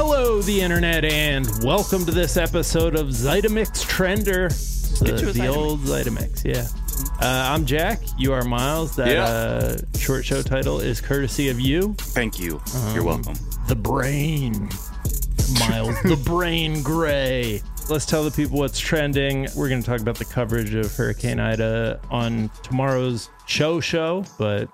Hello, the internet, and welcome to this episode of Zeitamix Trender, Get you the, a the old Zeitamix. Yeah, uh, I'm Jack. You are Miles. That Yeah. uh, short show title is courtesy of you, Thank you. Um, You're welcome. the Brain. Miles, the Brain Gray. Let's tell the people what's trending. We're going to talk about the coverage of Hurricane Ida on tomorrow's show show, but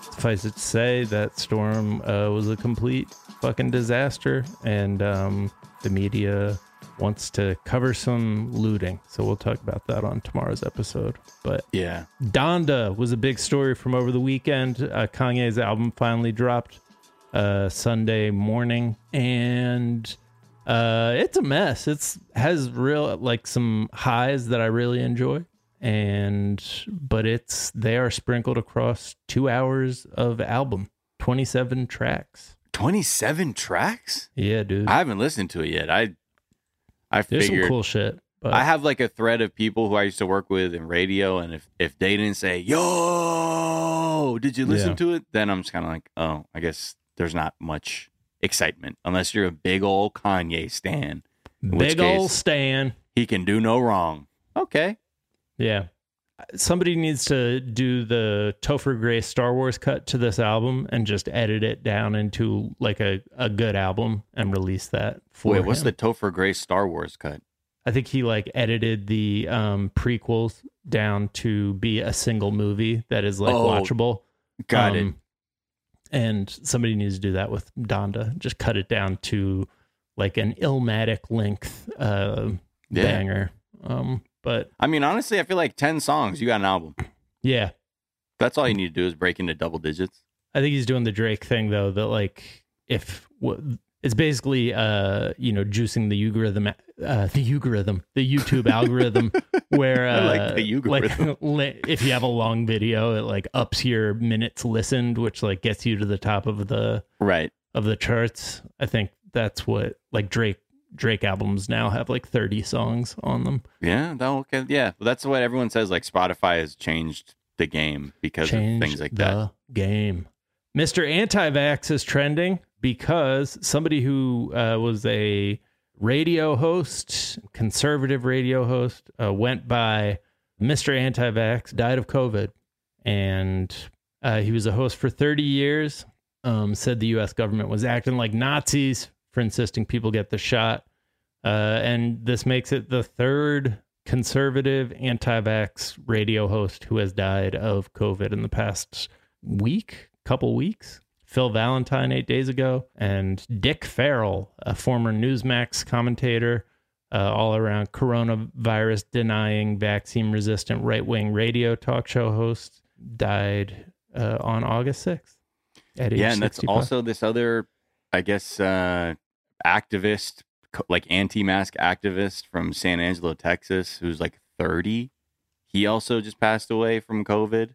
suffice it to say that storm uh, was a complete fucking disaster, and um, the media wants to cover some looting. So we'll talk about that on tomorrow's episode. But Yeah. Donda was a big story from over the weekend. Uh, Kanye's album finally dropped uh, Sunday morning, and uh, it's a mess. It's has real like some highs that I really enjoy, and but it's they are sprinkled across two hours of album, twenty seven tracks. 27 tracks? Yeah, dude. I haven't listened to it yet. I I There's figured some cool shit. But I have like a thread of people who I used to work with in radio and if if they didn't say, "Yo, did you listen Yeah. to it?" then I'm just kind of like, "Oh, I guess there's not much excitement unless you're a big old Kanye stan. big old case- Stan. He can do no wrong." Okay. Yeah. Somebody needs to do the Topher Grace Star Wars cut to this album and just edit it down into like a, a good album and release that for Wait, what's the Topher Grace Star Wars cut? I think he like edited the um prequels down to be a single movie that is like Oh, watchable. Got it. Um, And somebody needs to do that with Donda. Just cut it down to like an Illmatic length uh Yeah. banger. Um but I mean, honestly, I feel like 10 songs, you got an album. yeah, That's all you need to do is break into double digits. I think he's doing the Drake thing though. That like if it's basically uh you know juicing the algorithm uh the algorithm the YouTube algorithm where uh, like the algorithm. like if you have a long video it like ups your minutes listened which like gets you to the top of the Right. of the charts. I think that's what like Drake Drake albums now have like 30 songs on them. Yeah, that okay. Yeah, well, that's what everyone says. Like Spotify has changed the game because of things like the that. game. Mr. Anti-Vax is trending because somebody who uh, was a radio host, conservative radio host, uh, went by Mr. Anti-Vax, died of COVID, and uh, he was a host for 30 years. Um, said the U.S. government was acting like Nazis for insisting people get the shot, uh, and this makes it the third conservative anti-vax radio host who has died of COVID in the past week, couple weeks. Phil Valentine eight days ago, and Dick Farrell, a former Newsmax commentator, uh, all around coronavirus denying, vaccine resistant right wing radio talk show host, died uh, on August 6th. At age Yeah, and that's 65. also this other, I guess, uh, activist, like anti-mask activist from San Angelo, Texas, who's like 30. He also just passed away from COVID,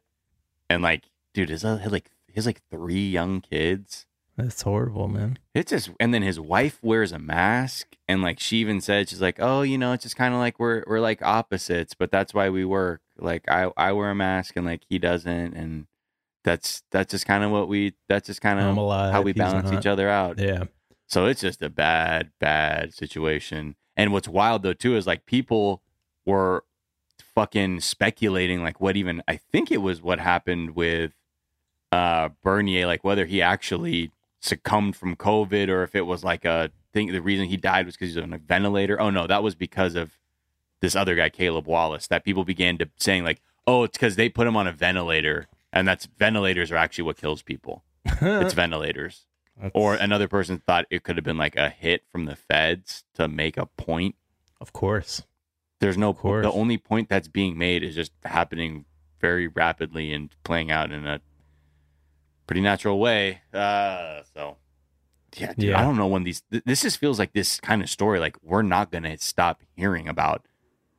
and like, dude, his uh, like his like three young kids. That's horrible, man. It's just, and then his wife wears a mask, and like she even said, she's like, "Oh, you know, it's just kind of like we're we're like opposites, but that's why we work. Like I I wear a mask, and like he doesn't, and that's that's just kind of what we. That's just kind of how we balance each other out. Yeah. So it's just a bad, bad situation. And what's wild though too is like people were fucking speculating like what even I think it was what happened with uh Bernier, like whether he actually succumbed from COVID or if it was like a thing the reason he died was because he's on a ventilator. Oh no, that was because of this other guy, Caleb Wallace, that people began to saying like, oh, it's because they put him on a ventilator and that's ventilators are actually what kills people. It's ventilators or another person thought it could have been like a hit from the feds to make a point. of course. There's no course. The only point that's being made is just happening very rapidly and playing out in a pretty natural way. Uh, so yeah, dude, Yeah. I don't know when these. Th- this just feels like this kind of story. Like we're not gonna stop hearing about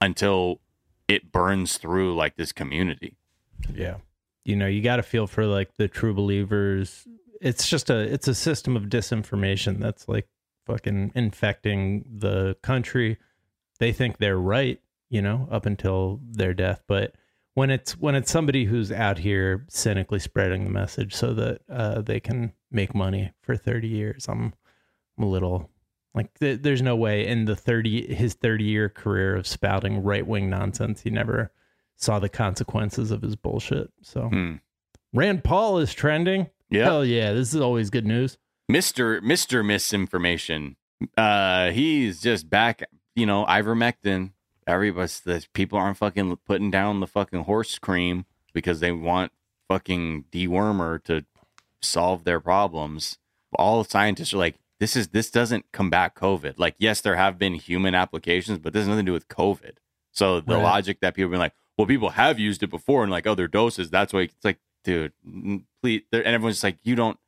until it burns through like this community. Yeah. You know, you got to feel for like the true believers. It's just a it's a system of disinformation that's like fucking infecting the country. They think they're right, you know, up until their death, but when it's when it's somebody who's out here cynically spreading the message so that uh, they can make money for 30 years, I'm I'm a little Like th- there's no way in the 30 his 30 year career of spouting right wing nonsense he never saw the consequences of his bullshit. So Hmm. Rand Paul is trending. Yeah. Hell yeah, this is always good news. Mr. Mr. Misinformation. Uh he's just back, you know, ivermectin. Everybody's the people aren't fucking putting down the fucking horse cream because they want fucking dewormer to solve their problems. All scientists are like, this is this doesn't combat COVID. Like, yes, there have been human applications, but this has nothing to do with COVID. So the Right. logic that people have been like, well, people have used it before and like other doses. That's why it's like, dude, please. And everyone's just like, you don't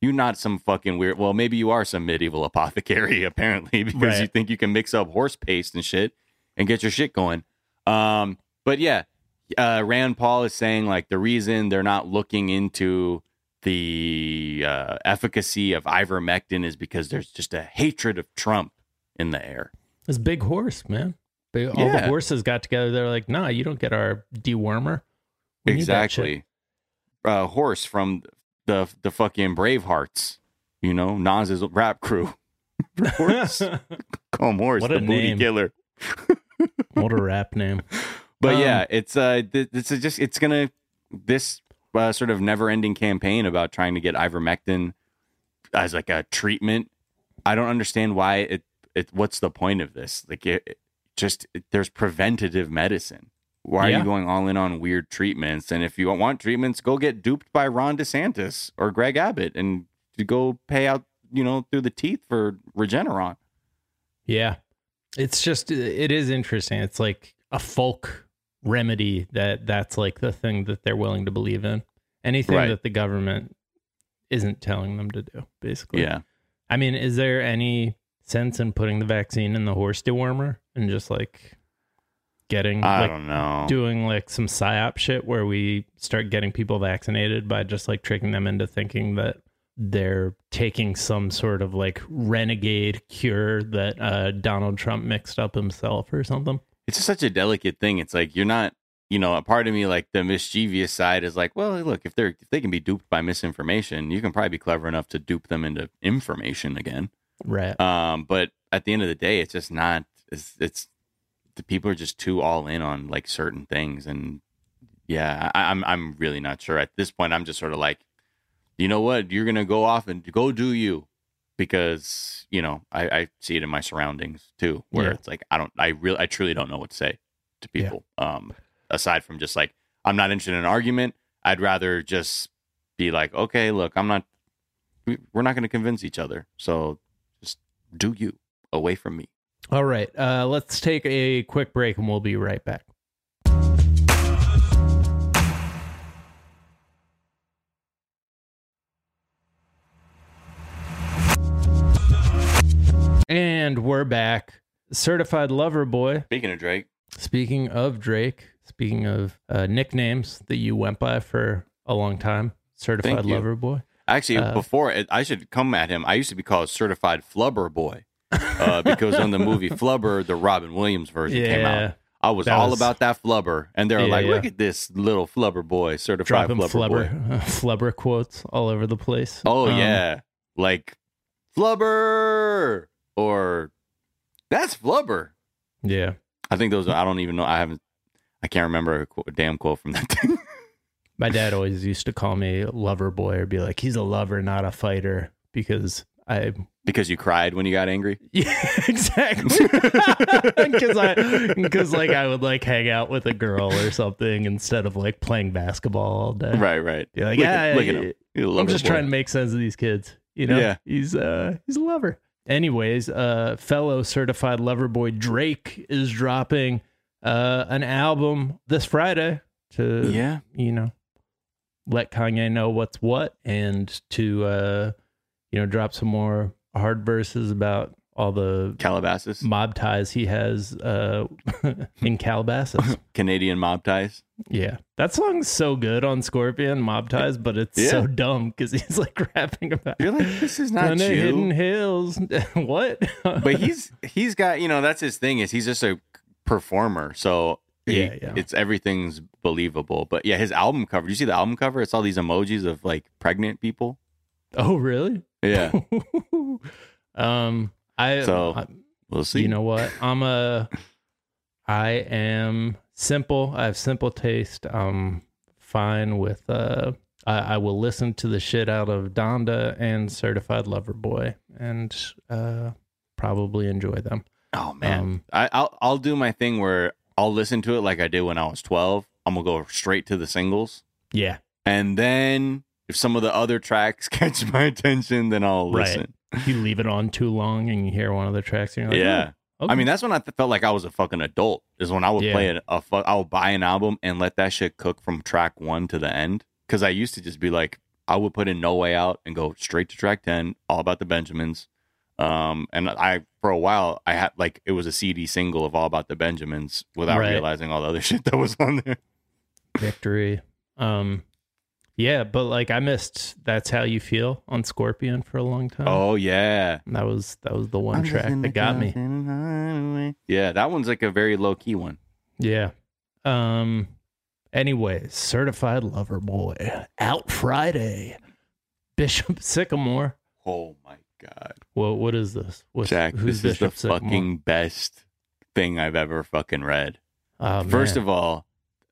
you're not some fucking weird. Well, maybe you are some medieval apothecary, apparently, because Right. you think you can mix up horse paste and shit and get your shit going. Um, but yeah, uh, Rand Paul is saying like the reason they're not looking into the uh, efficacy of ivermectin is because there's just a hatred of Trump in the air. This big horse, man. All the horses got together. They're like, nah, you don't get our dewormer. We need that shit." exactly. Uh, horse from the the fucking Bravehearts, you know, Nas's rap crew. horse, call him horse, What the a booty name. killer. what a rap name. But Um, yeah, it's uh, th- it's a just it's gonna this uh, sort of never ending campaign about trying to get ivermectin as like a treatment. I don't understand why it. It what's the point of this? Like it, it just it- there's preventative medicine. Why are you going all in on weird treatments? And if you want treatments, go get duped by Ron DeSantis or Greg Abbott and to go pay out, you know, through the teeth for Regeneron. Yeah. It's just it is interesting. It's like a folk remedy that that's like the thing that they're willing to believe in. Anything Right. that the government isn't telling them to do, basically. Yeah. I mean, is there any sense in putting the vaccine in the horse dewormer and just like getting I like don't know. doing like some psyop shit where we start getting people vaccinated by just like tricking them into thinking that they're taking some sort of like renegade cure that uh, Donald Trump mixed up himself or something. it's just such a delicate thing. It's like you're not, you know, a part of me like the mischievous side is like, well, look, if they're if they can be duped by misinformation, you can probably be clever enough to dupe them into information again. Right. Um, but at the end of the day, it's just not. It's it's the people are just too all in on like certain things, and yeah, I, I'm I'm really not sure at this point. I'm just sort of like, you know what, you're gonna go off and go do you, because you know I, I see it in my surroundings too, where Yeah. it's like I don't, I really, I truly don't know what to say to Yeah. people. Um, aside from just like I'm not interested in an argument. I'd rather just be like, okay, look, I'm not. We're not going to convince each other, so just do you away from me. All right. Uh, let's take a quick break and we'll be right back. And we're back. Certified Lover Boy. Speaking of Drake, Speaking of Drake, speaking of uh, nicknames that you went by for a long time, Certified Lover Boy. actually, Uh, before it, I should come at him. I used to be called Certified Flubber Boy uh, because on the movie Flubber, the Robin Williams version came out. I was That all was- about that flubber, and they were Yeah, like, yeah. "Look at this little flubber boy, certified Dropping flubber, boy." flubber, flubber quotes all over the place. Oh Um, yeah, like flubber or that's flubber. Yeah. I think those. I don't even know. I haven't. I can't remember a, a damn quote from that thing. My dad always used to call me lover boy or be like, he's a lover, not a fighter. Because I, because you cried when you got angry. yeah, exactly. Because I, because like I would like hang out with a girl or something instead of like playing basketball all day. Right, right. Be like, Look yeah, look at him. I'm just boy. trying to make sense of these kids. You know, Yeah. he's uh he's a lover. Anyways, uh, fellow certified lover boy Drake is dropping uh an album this Friday to Yeah, you know let Kanye know what's what and to uh you know drop some more hard verses about all the Calabasas, mob ties he has uh in Calabasas. Canadian mob ties. Yeah, that song's so good on Scorpion Mob Ties, but it's Yeah. so dumb because he's like rapping about You're like, this is not you. hidden hills. what? but he's he's got you know that's his thing is he's just a performer so he- Yeah, yeah. it's everything's believable but yeah his album cover do you see the album cover it's all these emojis of like pregnant people oh really? Yeah um, I So, I- We'll see. you know what? I'm a I am simple. I have simple taste. I'm fine with uh I, I will listen to the shit out of Donda and Certified Lover Boy and uh probably enjoy them. oh man, Um, I, I'll I'll do my thing where I'll listen to it like I did when I was twelve. I'm gonna go straight to the singles, yeah. and then if some of the other tracks catch my attention, then I'll Right. listen. You leave it on too long and you hear one of the tracks and you're like, yeah. oh, okay. I mean, that's when I felt like I was a fucking adult. Is when I would Yeah. play a, a fu- I would buy an album and let that shit cook from track one to the end. Because I used to just be like, I would put in No Way Out and go straight to track ten, all about the Benjamins. Um, and I for a while I had like it was a CD single of All About the Benjamins without Right. realizing all the other shit that was on there. victory. Um yeah, but like I missed That's How You Feel on Scorpion for a long time. Oh yeah, That was that was the one track that got me. me. Yeah, that one's like a very low key one. Yeah. Um anyways, Certified Lover Boy out Friday. Bishop Sycamore. Oh my god. Well, what is this? What's, Jack, who's this is the Sycamore? fucking best thing I've ever fucking read. Oh, First man. of all,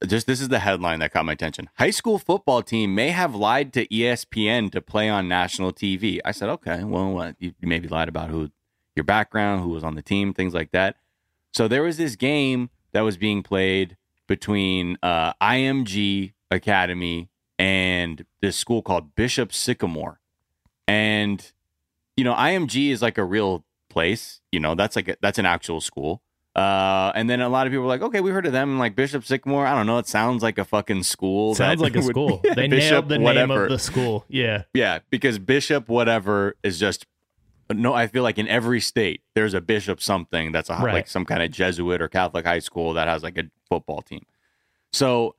just this is the headline that caught my attention. High school football team may have lied to ESPN to play on national TV. I said, okay, well, what? you you maybe lied about who your background, who was on the team, things like that. So there was this game that was being played between uh, IMG Academy and this school called Bishop Sycamore, and you know IMG is like a real place. You know that's like a, that's an actual school. Uh, and then a lot of people were like, okay, we heard of them, like Bishop Sycamore. I don't know. It sounds like a fucking school. sounds like a would- school. They Bishop nailed the name whatever. of the school. Yeah. Yeah, because Bishop whatever is just no. I feel like in every state there's a Bishop something that's a, Right. like some kind of Jesuit or Catholic high school that has like a football team. So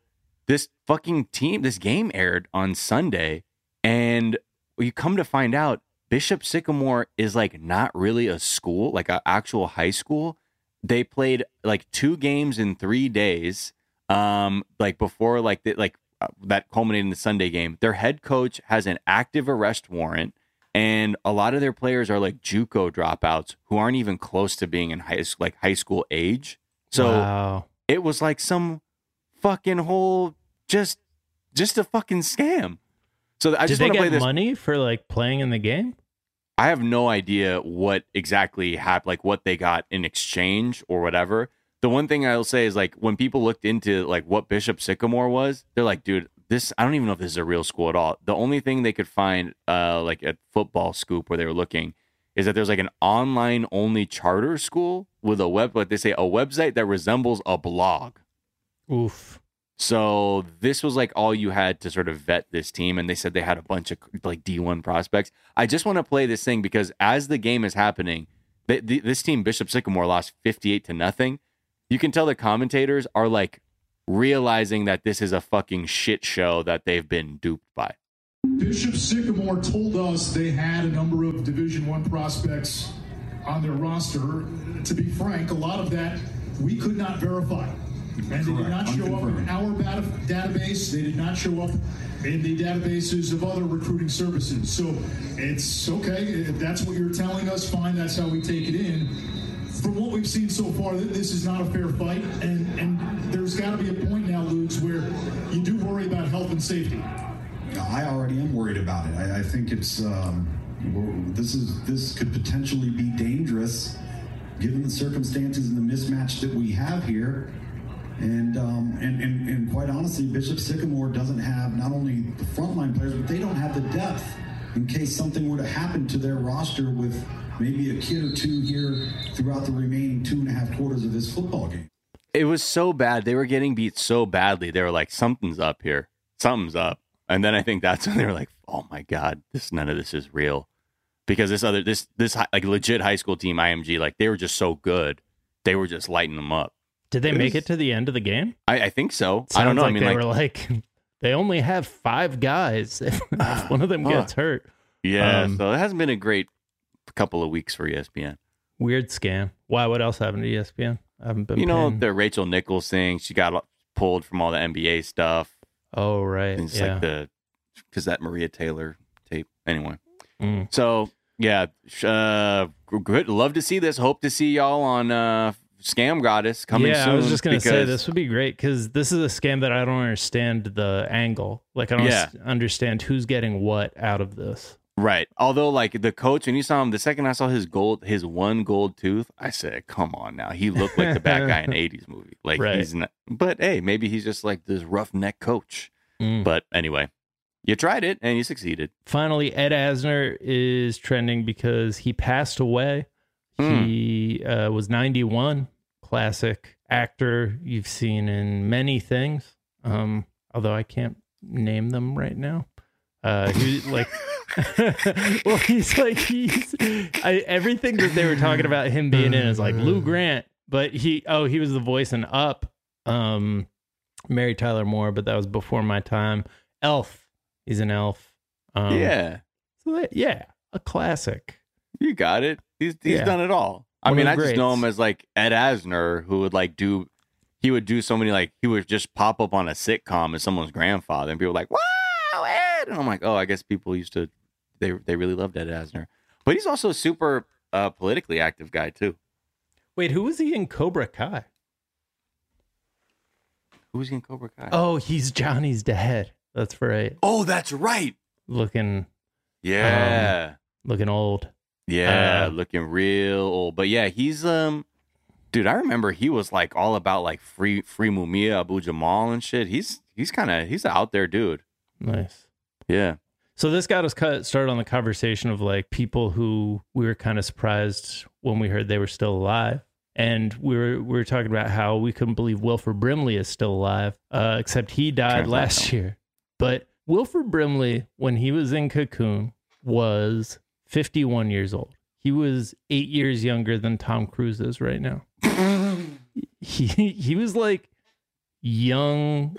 this fucking team, this game aired on Sunday, and you come to find out Bishop Sycamore is like not really a school, like an actual high school. They played like two games in three days. Um, like before, like the, like uh, that culminated in the Sunday game. Their head coach has an active arrest warrant, and a lot of their players are like JUCO dropouts who aren't even close to being in high like high school age. So wow. it was like some fucking whole just just a fucking scam. So I Did just want to play get this. money for like playing in the game? I have no idea what exactly happened, like what they got in exchange or whatever. The one thing I'll say is like when people looked into like what Bishop Sycamore was, they're like, dude, this I don't even know if this is a real school at all. The only thing they could find, uh, like at Football Scoop where they were looking, is that there's like an online only charter school with a web, like they say, a website that resembles a blog. Oof. So this was like all you had to sort of vet this team, and they said they had a bunch of like D1 prospects. I just want to play this thing because as the game is happening, th- th- this team Bishop Sycamore lost 58 to nothing. You can tell the commentators are like realizing that this is a fucking shit show that they've been duped by. Bishop Sycamore told us they had a number of Division One prospects on their roster. To be frank, a lot of that we could not verify. And they did not show up in our database. They did not show up in the databases of other recruiting services. So it's okay. If that's what you're telling us, fine. That's how we take it in. From what we've seen so far, this is not a fair fight. And, and there's got to be a point now, Ludes, where you do worry about health and safety. I already am worried about it. I, I think it's um, this is this could potentially be dangerous, given the circumstances and the mismatch that we have here. And, um, and, and and quite honestly, Bishop Sycamore doesn't have not only the frontline players, but they don't have the depth in case something were to happen to their roster with maybe a kid or two here throughout the remaining two and a half quarters of this football game. It was so bad. They were getting beat so badly. They were like, something's up here. Something's up. And then I think that's when they were like, oh my God, this none of this is real. Because this other this this like legit high school team IMG, like they were just so good. They were just lighting them up. Did they It make was- it to the end of the game? I, I think so. Sounds I don't know. Like I mean, they like, were like, they only have five guys. If, if one of them gets hurt, yeah. um, so it hasn't been a great couple of weeks for ESPN. weird scam. Why? What else happened to ESPN? I haven't been. You know, paying- the Rachel Nichols thing. She got pulled from all the NBA stuff. oh right, It's yeah. like the because that Maria Taylor tape. Anyway, Mm. so yeah, uh, good. Love to see this. Hope to see y'all on uh, Scam Goddess coming yeah, soon. I was just gonna say this would be great because this is a scam that I don't understand the angle. Like I don't Yeah. understand who's getting what out of this. Right. Although, like the coach, when you saw him, the second I saw his gold, his one gold tooth, I said, "Come on now." He looked like the bad guy in an '80s movie. Like Right. he's not. But hey, maybe he's just like this roughneck coach. Mm. But anyway, you tried it and you succeeded. Finally, Ed Asner is trending because he passed away. Hmm. He uh, was 91, classic actor you've seen in many things. Um, although I can't name them right now. Uh, he like, well, he's like he's I, everything that they were talking about him being in is like Lou Grant, but he oh he was the voice in Up, um, Mary Tyler Moore, but that was before my time. Elf, he's an elf. Um, yeah, so that- yeah, a classic. You got it. He's he's Yeah. done it all. I One mean, I the just know him as like Ed Asner, who would like do. He would do so many like he would just pop up on a sitcom as someone's grandfather, and people were like, "Wow, Ed!" And I'm like, "Oh, I guess people used to they they really loved Ed Asner." But he's also a super uh, politically active guy too. Wait, who was he in Cobra Kai? Who Who's in Cobra Kai? Oh, he's Johnny's dad. That's right. Oh, that's right. Looking Yeah, looking old. Yeah, uh, looking real old. But yeah, he's um, dude. I remember he was like all about like free free Mumia Abu Jamal and shit. He's he's kind of he's an out there dude. Nice. Yeah. So this got us cut started on the conversation of like people who we were kind of surprised when we heard they were still alive. And we were we were talking about how we couldn't believe Wilford Brimley is still alive, uh, except he died Turns last year. But Wilford Brimley, when he was in Cocoon, was 51 years old. He was eight years younger than Tom Cruise is right now. he he was like young.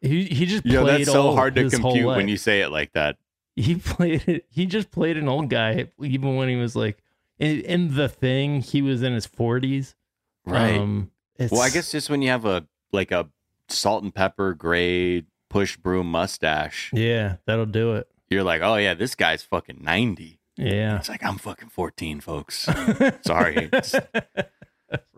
He he just Yo, played that's so hard to compute when you say it like that. he played it. He just played an old guy, even when he was like in, in the thing. He was in his forties. Um, it's, well, I guess just when you have a like a salt and pepper gray push broom mustache, Yeah, that'll do it. you're like, oh yeah, this guy's fucking ninety. Yeah, It's like I'm fucking fourteen, folks. Sorry,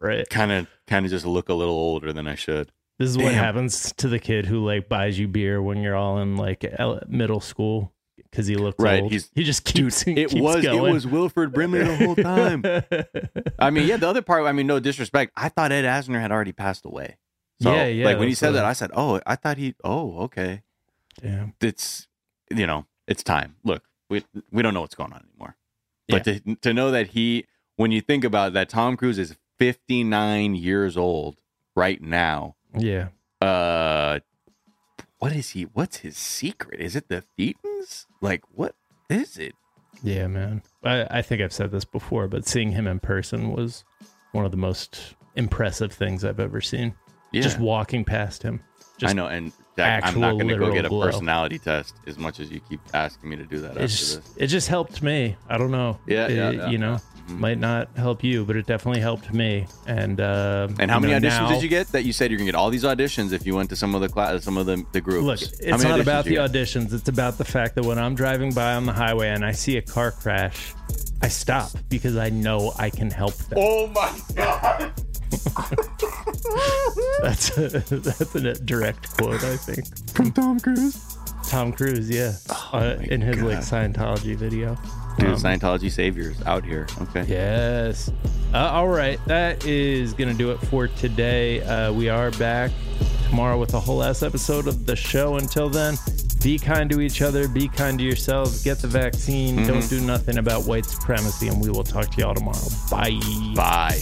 right. kind of kind of just look a little older than I should. This is what happens to the kid who like buys you beer when you're all in like middle school because he looks Right, old. he's- he just Dude, keeps. it keeps was going. it was Wilford Brimley the whole time. I mean, yeah, the other part. I mean, no disrespect. I thought Ed Asner had already passed away. So, Yeah, yeah, Like when he said that, I said, "Oh, I thought he. Oh, okay. Damn. It's you know, it's time. Look, we we don't know what's going on anymore. But to to know that he, when you think about that, Tom Cruise is 59 years old right now. Yeah. Uh, what is he? What's his secret? Is it the Thetans? Like, what is it? Yeah, man. I, I think I've said this before, but seeing him in person was one of the most impressive things I've ever seen. Yeah, Just walking past him. Just I know, and Jack, I'm not going to go get a glow. personality test as much as you keep asking me to do that after It just, this. it just helped me. I don't know. Yeah, It- yeah, yeah, you know, yeah. Mhm. might not help you, but it definitely helped me. And uh, And how many know, auditions now- did you get? That you said you're gonna get all these auditions if you went to some of the class, some of the, the groups. Look, it's not about the get? auditions. It's about the fact that when I'm driving by on the highway and I see a car crash, I stop because I know I can help them. Oh my god! That's a, that's a direct quote, I think. From Tom Cruise. Tom Cruise, yeah, uh, Oh my in his like Scientology video. Dude, Um, Scientology saviors out here. Okay. Yes. Uh, all right, that is gonna do it for today. Uh, we are back tomorrow with a whole ass episode of the show. Until then, be kind to each other, be kind to yourselves, get the vaccine, don't do nothing about white supremacy, and we will talk to y'all tomorrow. Bye. Bye.